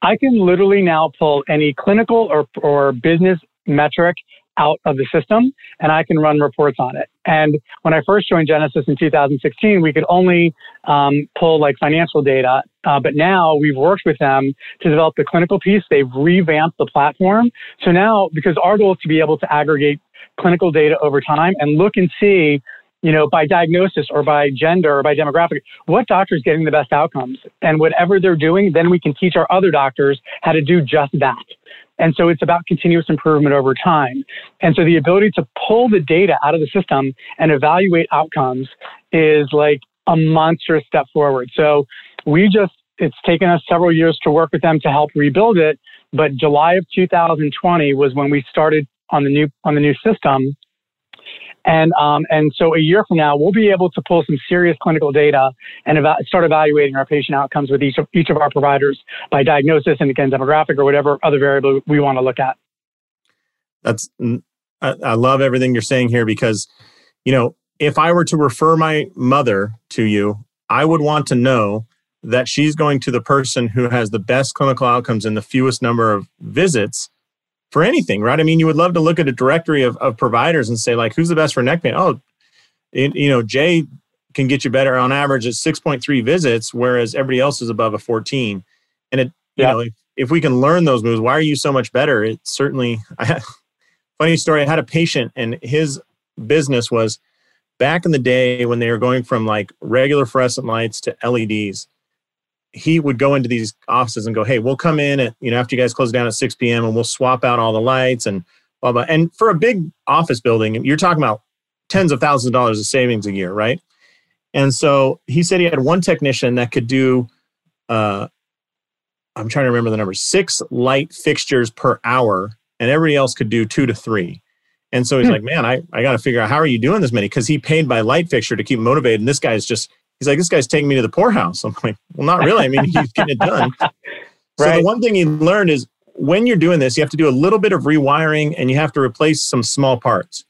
I can literally now pull any clinical or, or business metric out of the system and I can run reports on it. And when I first joined Genesis in 2016, we could only um, pull like financial data. Uh, but now we've worked with them to develop the clinical piece. They've revamped the platform. So now, because our goal is to be able to aggregate clinical data over time and look and see you know, by diagnosis or by gender or by demographic, what doctor is getting the best outcomes. And whatever they're doing, then we can teach our other doctors how to do just that. And so it's about continuous improvement over time. And so the ability to pull the data out of the system and evaluate outcomes is like a monstrous step forward. So we just, it's taken us several years to work with them to help rebuild it. But July of 2020 was when we started on the new, on the new system. And, um, and so a year from now, we'll be able to pull some serious clinical data and start evaluating our patient outcomes with each of, each of our providers by diagnosis and again, demographic or whatever other variable we want to look at. That's, I, I love everything you're saying here because, you know, if I were to refer my mother to you, I would want to know that she's going to the person who has the best clinical outcomes and the fewest number of visits for anything, right? I mean, you would love to look at a directory of, of providers and say, like, who's the best for neck pain? Oh, it, you know, Jay can get you better on average at 6.3 visits, whereas everybody else is above a 14. And it, you yeah. know, if, if we can learn those moves, why are you so much better? It certainly, I had, funny story. I had a patient and his business was back in the day when they were going from like regular fluorescent lights to LEDs he would go into these offices and go, "Hey, we'll come in at you know after you guys close down at 6 p.m. and we'll swap out all the lights and blah blah." And for a big office building, you're talking about tens of thousands of dollars of savings a year, right? And so he said he had one technician that could do, uh, I'm trying to remember the number, six light fixtures per hour, and everybody else could do two to three. And so he's hmm. like, man, I, I got to figure out how are you doing this many? Because he paid by light fixture to keep motivated. And this guy's just he's like, this guy's taking me to the poorhouse. I'm like, well, not really. I mean, he's getting it done. right. So the one thing he learned is when you're doing this, you have to do a little bit of rewiring and you have to replace some small parts.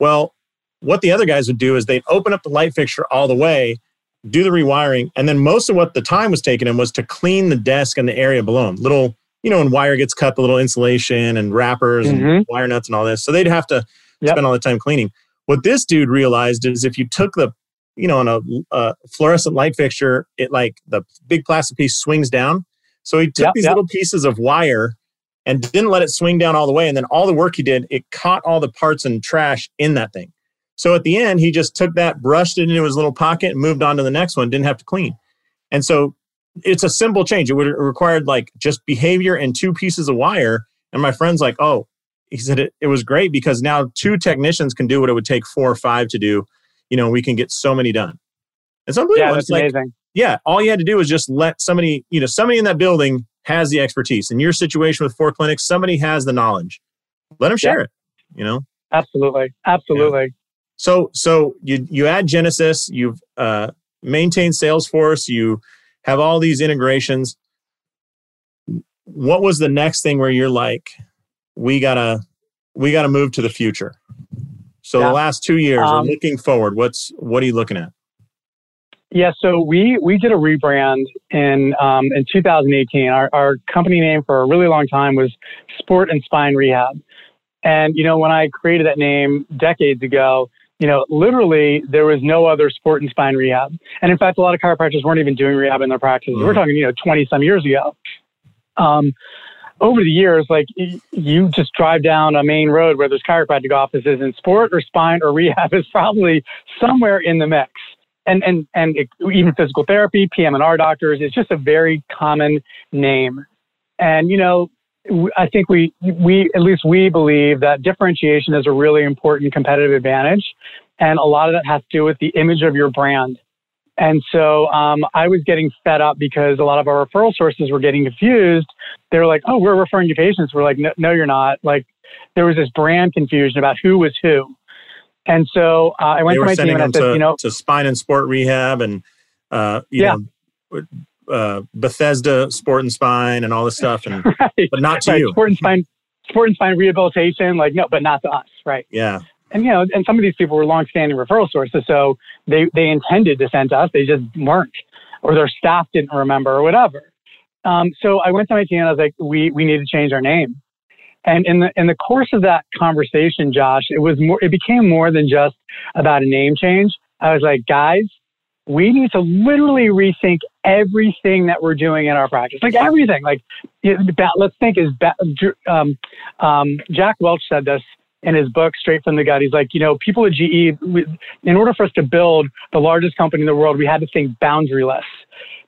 Well, what the other guys would do is they'd open up the light fixture all the way, do the rewiring, and then most of what the time was taken in was to clean the desk and the area below him. Little, you know, when wire gets cut, the little insulation and wrappers mm-hmm. and wire nuts and all this. So they'd have to yep. spend all the time cleaning. What this dude realized is if you took the you know, on a, a, fluorescent light fixture, it like the big plastic piece swings down. So he took yep, these yep. little pieces of wire and didn't let it swing down all the way. And then all the work he did, it caught all the parts and trash in that thing. So at the end, he just took that, brushed it into his little pocket, and moved on to the next one. Didn't have to clean. And so it's a simple change. It would have required like just behavior and two pieces of wire. And my friend's like, oh, he said it, it was great because now two technicians can do what it would take four or five to do you know, we can get so many done. It's unbelievable. Yeah, that's it's like, amazing. Yeah, all you had to do was just let somebody, you know, somebody in that building has the expertise. In your situation with four clinics, somebody has the knowledge. Let them share yeah. it, you know? Absolutely. Absolutely. So so you you add Genesis, you've uh, maintained Salesforce, you have all these integrations. What was the next thing where you're like, we gotta we gotta move to the future? So yeah. the last two years, um, looking forward, what's what are you looking at? Yeah, so we we did a rebrand in um, in 2018. Our, our company name for a really long time was Sport and Spine Rehab, and you know when I created that name decades ago, you know literally there was no other sport and spine rehab, and in fact a lot of chiropractors weren't even doing rehab in their practices. Mm-hmm. We're talking you know 20 some years ago. Um, over the years, like you just drive down a main road where there's chiropractic offices, and sport or spine or rehab is probably somewhere in the mix and and and it, even physical therapy, PM&R doctors. It's just a very common name, and you know, I think we we at least we believe that differentiation is a really important competitive advantage, and a lot of that has to do with the image of your brand. And so um, I was getting fed up because a lot of our referral sources were getting confused. They were like, "Oh, we're referring you patients." We're like, "No, no you're not." Like there was this brand confusion about who was who. And so uh, I went to my team and I said, to, you know, to spine and sport rehab and, uh, you yeah. know, uh, Bethesda sport and spine and all this stuff. And, right. but not to right. you. Sport and spine, sport and spine rehabilitation. Like, no, but not to us. Right. Yeah. And, you know, and some of these people were longstanding referral sources. So they, they intended to send to us. They just weren't, or their staff didn't remember or whatever. Um, so I went to my team and I was like, we, we need to change our name. And in the in the course of that conversation, Josh, it was more. It became more than just about a name change. I was like, guys, we need to literally rethink everything that we're doing in our practice, like everything. Like, let's think is um, um, Jack Welch said this in his book Straight from the Gut. He's like, you know, people at GE, in order for us to build the largest company in the world, we had to think boundaryless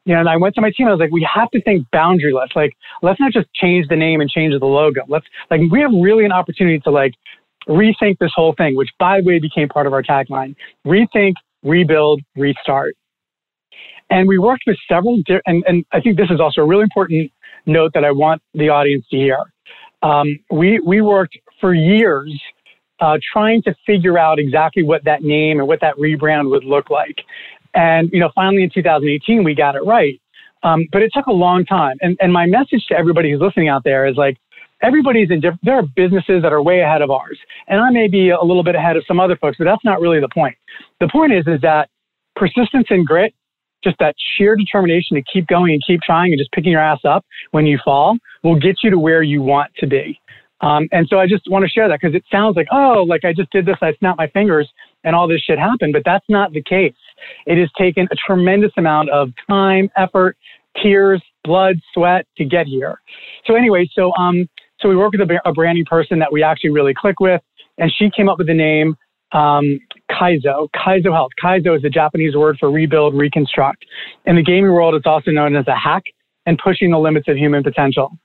you know, and I went to my team. I was like, we have to think boundaryless. Like, let's not just change the name and change the logo. Let's like, we have really an opportunity to like rethink this whole thing, which by the way became part of our tagline: rethink, rebuild, restart. And we worked with several, di- and and I think this is also a really important note that I want the audience to hear. Um, we we worked for years uh, trying to figure out exactly what that name and what that rebrand would look like. And, you know, finally in 2018, we got it right. Um, but it took a long time. And, and my message to everybody who's listening out there is like, everybody's in different, there are businesses that are way ahead of ours. And I may be a little bit ahead of some other folks, but that's not really the point. The point is, is that persistence and grit, just that sheer determination to keep going and keep trying and just picking your ass up when you fall will get you to where you want to be. Um, and so I just want to share that because it sounds like, oh, like I just did this, I snapped my fingers and all this shit happened, but that's not the case. It has taken a tremendous amount of time, effort, tears, blood, sweat to get here. So anyway, so um, so we work with a, a branding person that we actually really click with, and she came up with the name um, Kaizo, Kaizo Health. Kaizo is the Japanese word for rebuild, reconstruct. In the gaming world, it's also known as a hack and pushing the limits of human potential.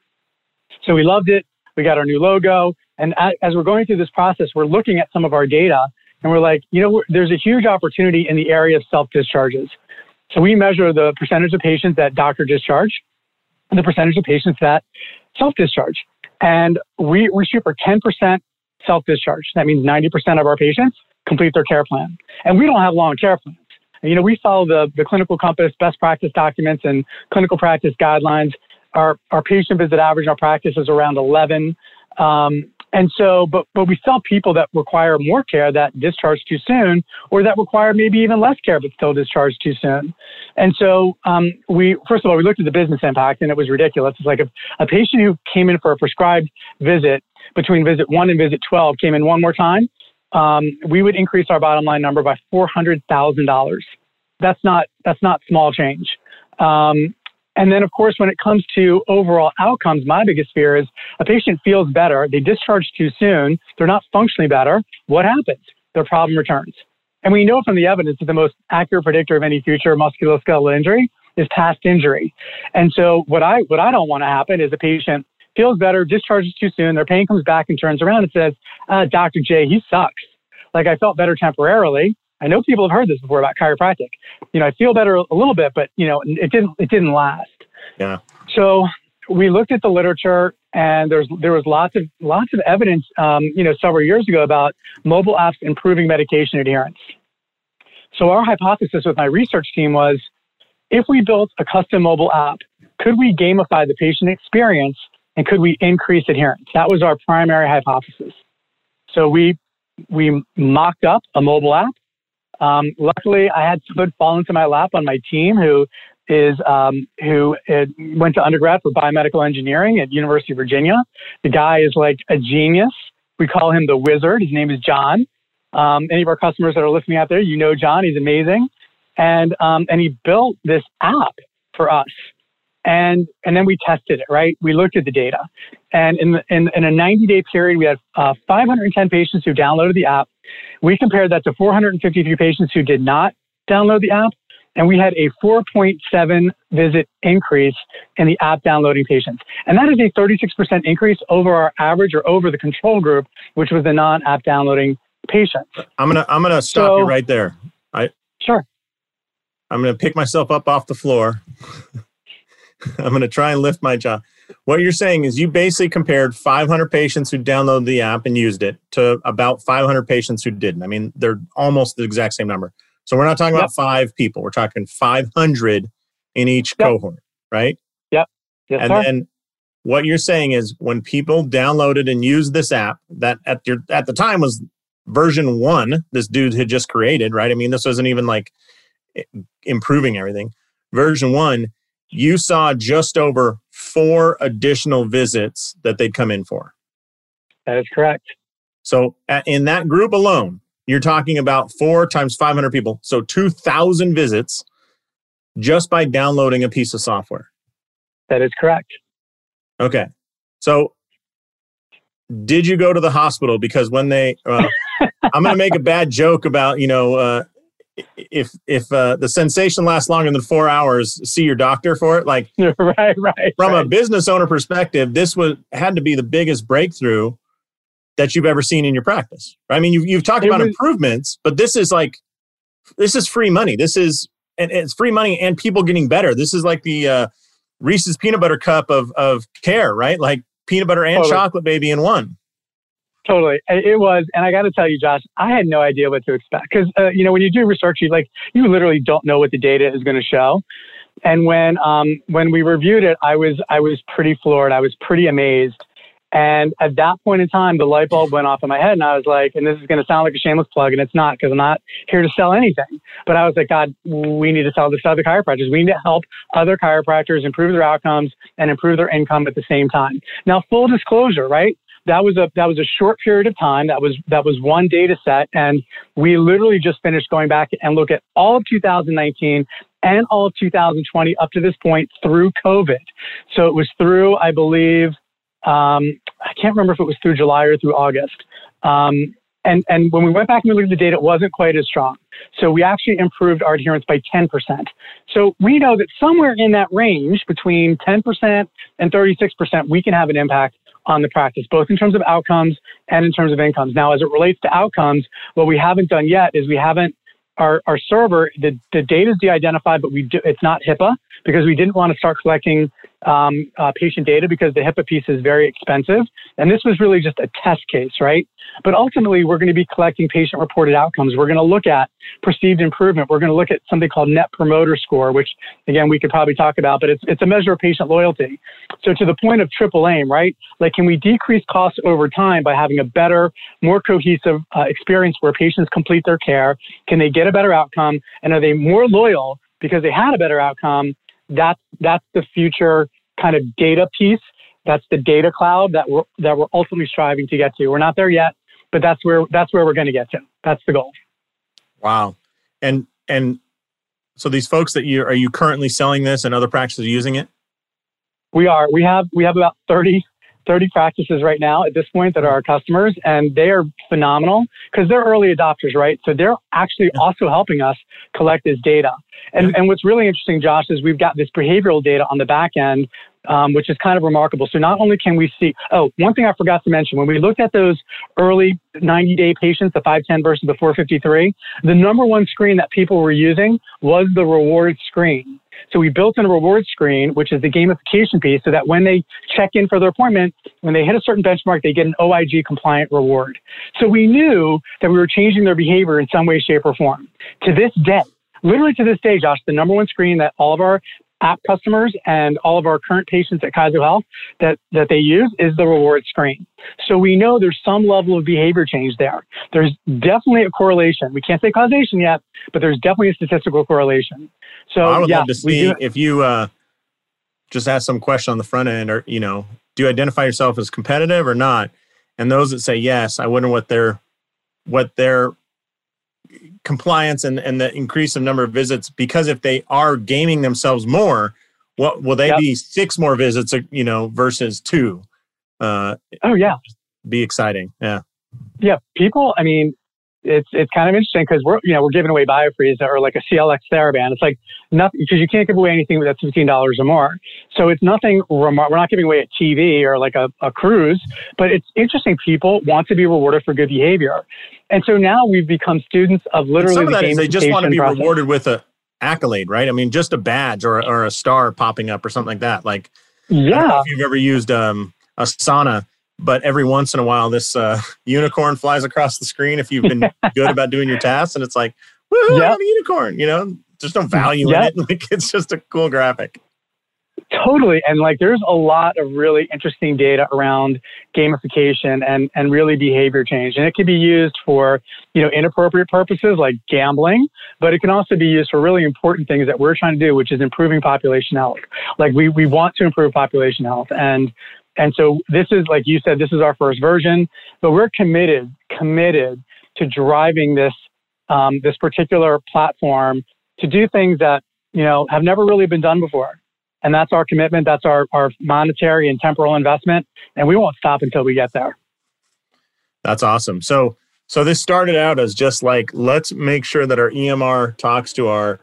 So we loved it. We got our new logo. And as we're going through this process, we're looking at some of our data and we're like, you know, there's a huge opportunity in the area of self discharges. So we measure the percentage of patients that doctor discharge and the percentage of patients that self discharge. And we, we shoot for 10% self discharge. That means 90% of our patients complete their care plan. And we don't have long care plans. You know, we follow the, the clinical compass, best practice documents, and clinical practice guidelines. Our, our patient visit average in our practice is around 11. Um, and so, but, but we saw people that require more care that discharge too soon, or that require maybe even less care but still discharge too soon. And so, um, we, first of all, we looked at the business impact and it was ridiculous. It's like a, a patient who came in for a prescribed visit between visit one and visit 12 came in one more time. Um, we would increase our bottom line number by $400,000. That's not, that's not small change. Um, and then, of course, when it comes to overall outcomes, my biggest fear is a patient feels better, they discharge too soon, they're not functionally better. What happens? Their problem returns. And we know from the evidence that the most accurate predictor of any future musculoskeletal injury is past injury. And so, what I what I don't want to happen is a patient feels better, discharges too soon, their pain comes back and turns around and says, uh, "Dr. J, he sucks. Like I felt better temporarily, I know people have heard this before about chiropractic. You know, I feel better a little bit, but you know, it didn't it didn't last. Yeah. So we looked at the literature, and there's there was lots of lots of evidence, um, you know, several years ago about mobile apps improving medication adherence. So our hypothesis with my research team was, if we built a custom mobile app, could we gamify the patient experience and could we increase adherence? That was our primary hypothesis. So we we mocked up a mobile app. Um, luckily, I had someone fall into my lap on my team who is um, who uh, went to undergrad for biomedical engineering at University of Virginia. The guy is like a genius. We call him the wizard. His name is John. Um, any of our customers that are listening out there, you know John. He's amazing, and um, and he built this app for us. And and then we tested it, right? We looked at the data, and in the, in, in a 90 day period, we had uh, 510 patients who downloaded the app. We compared that to 453 patients who did not download the app, and we had a 4.7 visit increase in the app downloading patients. And that is a 36% increase over our average or over the control group, which was the non-app downloading patients. I'm gonna I'm gonna stop so, you right there. I sure. I'm gonna pick myself up off the floor. I'm gonna try and lift my jaw. What you're saying is you basically compared 500 patients who downloaded the app and used it to about 500 patients who didn't. I mean, they're almost the exact same number. So we're not talking yep. about five people. We're talking 500 in each yep. cohort, right? Yep. Yes, and sir. then what you're saying is when people downloaded and used this app that at your at the time was version one this dude had just created, right? I mean, this wasn't even like improving everything. Version one, you saw just over four additional visits that they'd come in for. That is correct. So in that group alone, you're talking about four times 500 people. So 2,000 visits just by downloading a piece of software. That is correct. Okay. So did you go to the hospital? Because when they, uh, I'm going to make a bad joke about, you know, uh, if if uh, the sensation lasts longer than four hours, see your doctor for it. Like, right, right. From right. a business owner perspective, this was had to be the biggest breakthrough that you've ever seen in your practice. I mean, you've you've talked it about was, improvements, but this is like this is free money. This is and it's free money and people getting better. This is like the uh, Reese's peanut butter cup of of care, right? Like peanut butter and chocolate baby in one. Totally, it was, and I got to tell you, Josh, I had no idea what to expect because uh, you know when you do research, you like you literally don't know what the data is going to show. And when um, when we reviewed it, I was I was pretty floored. I was pretty amazed. And at that point in time, the light bulb went off in my head, and I was like, and this is going to sound like a shameless plug, and it's not because I'm not here to sell anything. But I was like, God, we need to sell this to other chiropractors. We need to help other chiropractors improve their outcomes and improve their income at the same time. Now, full disclosure, right? That was a that was a short period of time. That was that was one data set, and we literally just finished going back and look at all of 2019 and all of 2020 up to this point through COVID. So it was through, I believe, um, I can't remember if it was through July or through August. Um, and, and when we went back and we looked at the data, it wasn't quite as strong. So we actually improved our adherence by 10%. So we know that somewhere in that range between 10% and 36%, we can have an impact on the practice, both in terms of outcomes and in terms of incomes. Now, as it relates to outcomes, what we haven't done yet is we haven't our, our server, the, the data is de-identified, but we do, it's not HIPAA because we didn't want to start collecting um, uh, patient data because the HIPAA piece is very expensive. And this was really just a test case, right? But ultimately, we're going to be collecting patient reported outcomes. We're going to look at perceived improvement. We're going to look at something called Net Promoter Score, which again, we could probably talk about, but it's, it's a measure of patient loyalty. So to the point of triple aim, right? Like, can we decrease costs over time by having a better, more cohesive uh, experience where patients complete their care? Can they get a better outcome? And are they more loyal because they had a better outcome that's that's the future kind of data piece. That's the data cloud that we're that we're ultimately striving to get to. We're not there yet, but that's where that's where we're going to get to. That's the goal. Wow. And and so these folks that you are you currently selling this and other practices using it? We are. We have we have about 30 30 practices right now at this point that are our customers, and they are phenomenal because they're early adopters, right? So they're actually yeah. also helping us collect this data. And, yeah. and what's really interesting, Josh, is we've got this behavioral data on the back end, um, which is kind of remarkable. So not only can we see, oh, one thing I forgot to mention, when we looked at those early 90 day patients, the 510 versus the 453, the number one screen that people were using was the reward screen. So we built in a reward screen, which is the gamification piece, so that when they check in for their appointment, when they hit a certain benchmark, they get an OIG compliant reward. So we knew that we were changing their behavior in some way, shape, or form. To this day, literally to this day, Josh, the number one screen that all of our app customers and all of our current patients at Kaizo Health that, that they use is the reward screen. So we know there's some level of behavior change there. There's definitely a correlation. We can't say causation yet, but there's definitely a statistical correlation. So I would yeah, love to see if you uh, just ask some question on the front end or, you know, do you identify yourself as competitive or not? And those that say yes, I wonder what their what their compliance and, and the increase of number of visits because if they are gaming themselves more what will they yep. be six more visits you know versus two? Uh, oh yeah. be exciting yeah. Yeah people i mean it's it's kind of interesting because we're you know we're giving away biofreeze or like a CLX TheraBand. It's like nothing because you can't give away anything that's fifteen dollars or more. So it's nothing. Remar- we're not giving away a TV or like a, a cruise, but it's interesting. People want to be rewarded for good behavior, and so now we've become students of literally. some of the that is they just want to be process. rewarded with a accolade, right? I mean, just a badge or or a star popping up or something like that. Like, yeah, if you've ever used um, Asana but every once in a while this uh, unicorn flies across the screen if you've been good about doing your tasks and it's like woohoo yep. a unicorn you know there's no value yep. in it like it's just a cool graphic totally and like there's a lot of really interesting data around gamification and and really behavior change and it can be used for you know inappropriate purposes like gambling but it can also be used for really important things that we're trying to do which is improving population health like we we want to improve population health and and so this is, like you said, this is our first version, but we're committed, committed to driving this, um, this particular platform to do things that, you know, have never really been done before. And that's our commitment. That's our, our monetary and temporal investment. And we won't stop until we get there. That's awesome. So, so this started out as just like, let's make sure that our EMR talks to our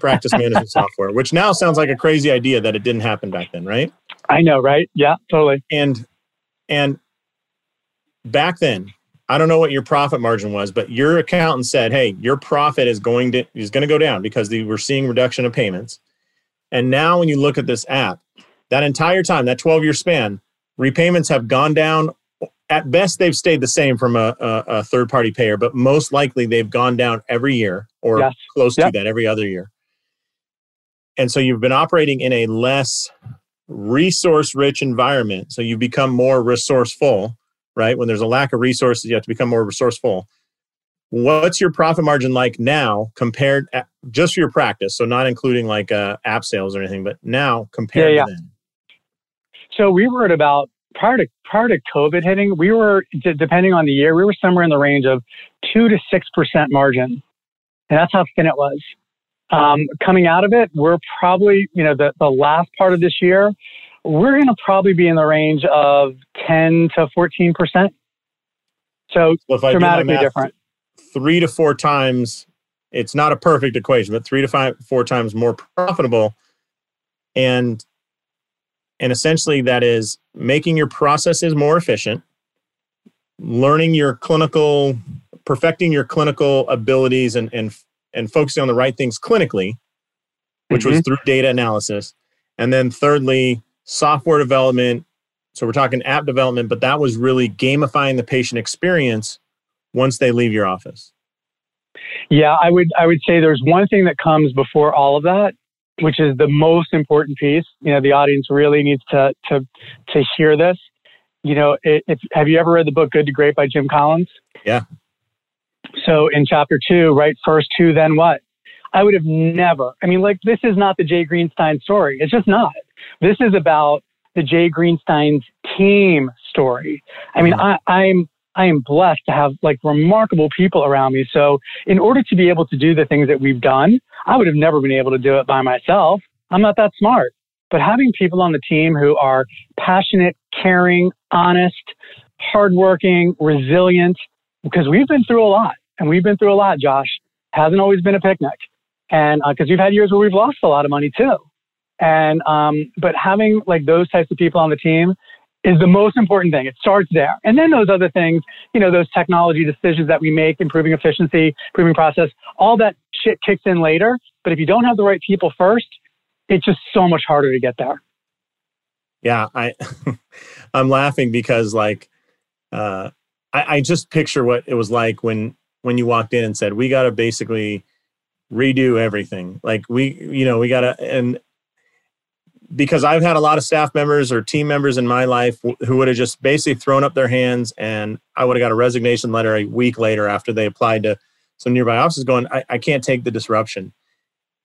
practice management software, which now sounds like a crazy idea that it didn't happen back then, right? I know, right? Yeah, totally. And and back then, I don't know what your profit margin was, but your accountant said, "Hey, your profit is going to is going to go down because they were seeing reduction of payments." And now, when you look at this app, that entire time, that twelve year span, repayments have gone down. At best, they've stayed the same from a, a, a third party payer, but most likely they've gone down every year or yes. close yep. to that every other year. And so you've been operating in a less resource rich environment. So you become more resourceful, right? When there's a lack of resources, you have to become more resourceful. What's your profit margin like now compared at, just for your practice? So not including like uh, app sales or anything, but now compared yeah, yeah. to then. So we were at about prior to prior to COVID hitting, we were d- depending on the year, we were somewhere in the range of two to six percent margin, and that's how thin it was. Um, coming out of it, we're probably, you know, the, the last part of this year, we're going to probably be in the range of 10 to 14%. So well, dramatically math, different. Three to four times, it's not a perfect equation, but three to five, four times more profitable. And, and essentially that is making your processes more efficient, learning your clinical, perfecting your clinical abilities and, and and focusing on the right things clinically, which mm-hmm. was through data analysis. And then thirdly, software development. So we're talking app development, but that was really gamifying the patient experience once they leave your office. Yeah, I would I would say there's one thing that comes before all of that, which is the most important piece. You know, the audience really needs to to to hear this. You know, if have you ever read the book Good to Great by Jim Collins? Yeah. So in chapter two, right, first two, then what? I would have never, I mean, like, this is not the Jay Greenstein story. It's just not. This is about the Jay Greenstein's team story. I mean. I, I'm, I am blessed to have like remarkable people around me. So in order to be able to do the things that we've done, I would have never been able to do it by myself. I'm not that smart. But having people on the team who are passionate, caring, honest, hardworking, resilient, because we've been through a lot and we've been through a lot, Josh. Hasn't always been a picnic. And because uh, we've had years where we've lost a lot of money too. And, um, but having like those types of people on the team is the most important thing. It starts there. And then those other things, you know, those technology decisions that we make, improving efficiency, improving process, all that shit kicks in later. But if you don't have the right people first, it's just so much harder to get there. Yeah, I I'm laughing because like uh, I, I just picture what it was like when when you walked in and said we got to basically redo everything. Like we, you know, we got to and because I've had a lot of staff members or team members in my life who would have just basically thrown up their hands and I would have got a resignation letter a week later after they applied to some nearby offices going, I, I can't take the disruption.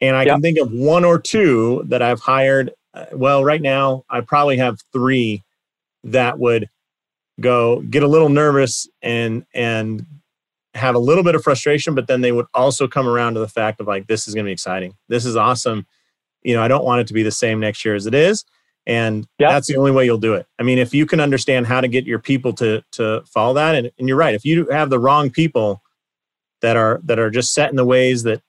And I yep. can think of one or two that I've hired. Uh, well, right now, I probably have three that would go get a little nervous and and have a little bit of frustration, but then they would also come around to the fact of like, this is going to be exciting. This is awesome. You know, I don't want it to be the same next year as it is. And yep. that's the only way you'll do it. I mean, if you can understand how to get your people to to follow that, and, and you're right, if you have the wrong people that are that are just set in the ways that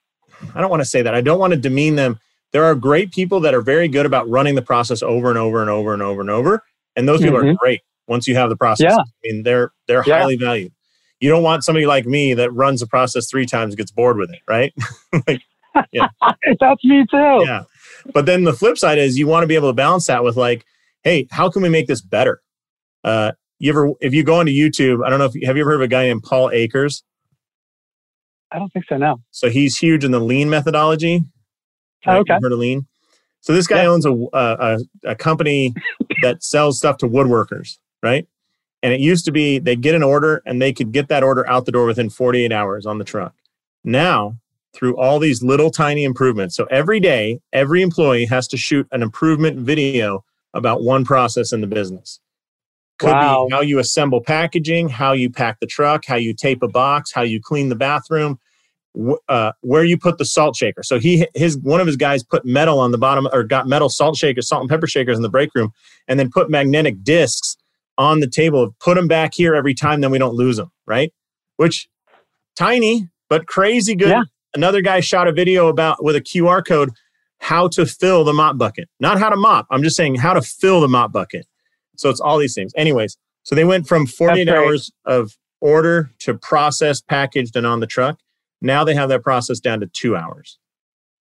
I don't want to say that. I don't want to demean them. There are great people that are very good about running the process over and over and over and over and over. And those people mm-hmm. are great once you have the process. Yeah. I mean, they're they're yeah. highly valued. You don't want somebody like me that runs the process three times gets bored with it, right? like, yeah. That's me too. Yeah. But then the flip side is you want to be able to balance that with like, hey, how can we make this better? Uh, you ever if you go onto YouTube, I don't know if you, have you ever heard of a guy named Paul Akers? I don't think so. now. So he's huge in the lean methodology. Oh, right? Oh, okay. heard of lean? So this guy yeah. owns a, a a company that sells stuff to woodworkers, right? And it used to be they get an order and they could get that order out the door within 48 hours on the truck. Now, through all these little tiny improvements, so every day, every employee has to shoot an improvement video about one process in the business. Could wow. be how you assemble packaging, how you pack the truck, how you tape a box, how you clean the bathroom, uh, where you put the salt shaker. So he his one of his guys put metal on the bottom or got metal salt shakers, salt and pepper shakers in the break room, and then put magnetic discs on the table. Put them back here every time, then we don't lose them. Right? Which tiny but crazy good. Yeah. Another guy shot a video about with a QR code how to fill the mop bucket, not how to mop. I'm just saying how to fill the mop bucket. So it's all these things. Anyways, so they went from 48 hours of order to process, packaged, and on the truck. Now they have that process down to two hours.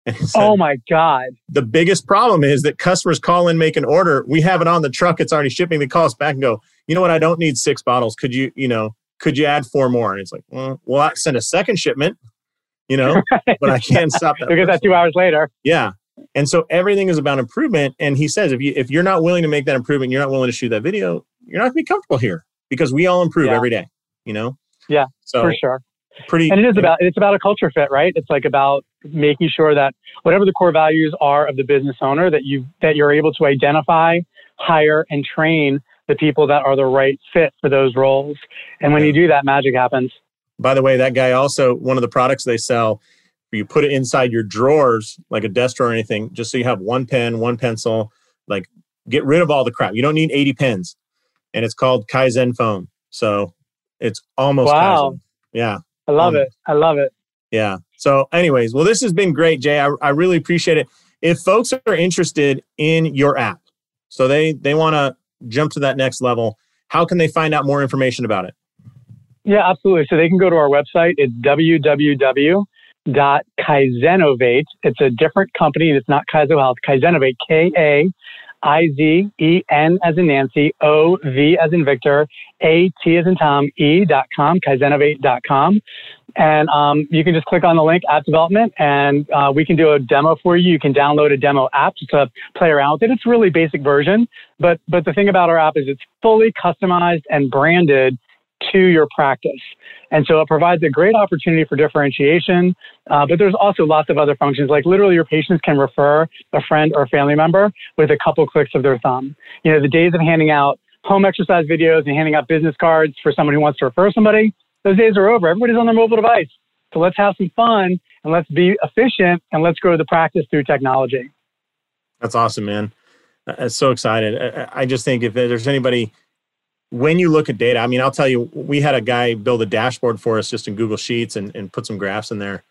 So oh my God. The biggest problem is that customers call in, make an order. We have it on the truck. It's already shipping. They call us back and go, you know what? I don't need six bottles. Could you, you know, could you add four more? And it's like, well, well I send a second shipment, you know, but I can't stop that. because at that two hours later. Yeah. And so everything is about improvement. And he says, if you if you're not willing to make that improvement, you're not willing to shoot that video, you're not gonna be comfortable here because we all improve yeah. every day, you know? Yeah. So for sure. Pretty and it is about it's about a culture fit, right? It's like about making sure that whatever the core values are of the business owner, that you that you're able to identify, hire, and train the people that are the right fit for those roles. And when yeah. you do that, magic happens. By the way, that guy also one of the products they sell you put it inside your drawers, like a desk drawer or anything, just so you have one pen, one pencil. Like, get rid of all the crap. You don't need 80 pens. And it's called Kaizen Foam. So it's almost wow. Kaizen. Yeah. I love um, it. I love it. Yeah. So, anyways, well, this has been great, Jay. I, I really appreciate it. If folks are interested in your app, so they they want to jump to that next level, how can they find out more information about it? Yeah, absolutely. So they can go to our website. It's www dot Kaizenovate. It's a different company. It's not Kaizo Health. Kaizenovate, K A I Z E N as in Nancy, O V as in Victor, A T as in Tom, E dot com, Kaizenovate dot com. And um, you can just click on the link app development and uh, we can do a demo for you. You can download a demo app to play around with it. It's really basic version, but but the thing about our app is it's fully customized and branded to your practice. And so it provides a great opportunity for differentiation. Uh, but there's also lots of other functions, like literally your patients can refer a friend or family member with a couple clicks of their thumb. You know, the days of handing out home exercise videos and handing out business cards for someone who wants to refer somebody, those days are over. Everybody's on their mobile device. So let's have some fun and let's be efficient and let's grow the practice through technology. That's awesome, man. I'm so excited. Uh, I just think if there's anybody when you look at data, I mean, I'll tell you, we had a guy build a dashboard for us just in Google Sheets and, and put some graphs in there.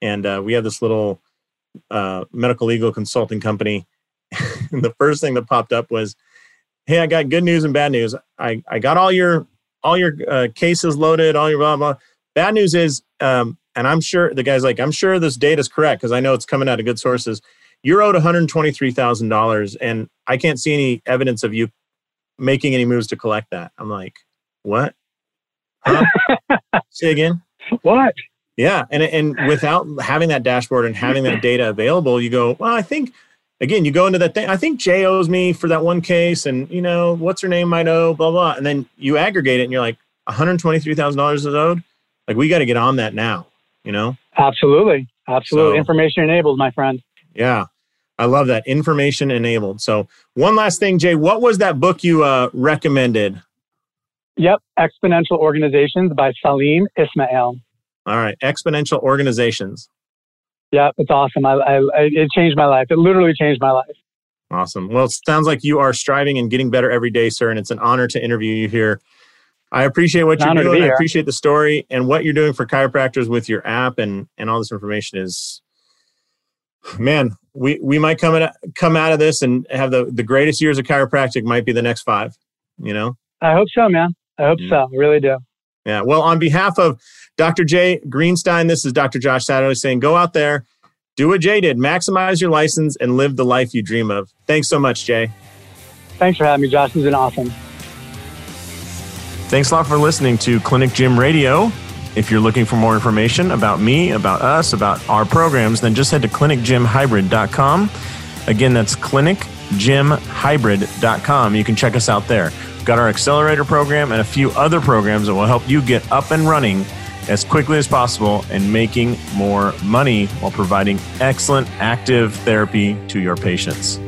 And uh, we have this little uh, medical legal consulting company. and the first thing that popped up was, "Hey, I got good news and bad news. I, I got all your all your uh, cases loaded, all your blah blah. Bad news is, um, and I'm sure the guy's like, I'm sure this data is correct because I know it's coming out of good sources. you're owed $123,000 and I can't see any evidence of you making any moves to collect that. I'm like, what? Huh? Say again. What? Yeah, and and without having that dashboard and having that data available, you go, well, I think again, you go into that thing. I think Jay owes me for that one case, and you know, what's her name might owe, blah blah. And then you aggregate it, and you're like, one hundred twenty three thousand dollars is owed. Like we got to get on that now. You know. Absolutely, absolutely. So, Information enabled, my friend. Yeah, I love that information enabled. So one last thing, Jay, what was that book you uh, recommended? Yep, Exponential Organizations by Salim Ismail. All right, Exponential Organizations. Yeah, it's awesome. I, I, it changed my life. It literally changed my life. Awesome. Well, it sounds like you are striving and getting better every day, sir. And it's an honor to interview you here. I appreciate what you're doing. I appreciate the story and what you're doing for chiropractors with your app and and all this information is man, we we might come at, come out of this and have the the greatest years of chiropractic might be the next 5, you know? I hope so, man. I hope yeah. so. I really do. Yeah. Well, on behalf of Dr. Jay Greenstein, this is Dr. Josh Saturday saying go out there, do what Jay did, maximize your license and live the life you dream of. Thanks so much, Jay. Thanks for having me, Josh. This has been awesome. Thanks a lot for listening to Clinic Gym Radio. If you're looking for more information about me, about us, about our programs, then just head to clinicgymhybrid.com. Again, that's clinicgymhybrid.com. You can check us out there. We've got our accelerator program and a few other programs that will help you get up and running as quickly as possible and making more money while providing excellent active therapy to your patients.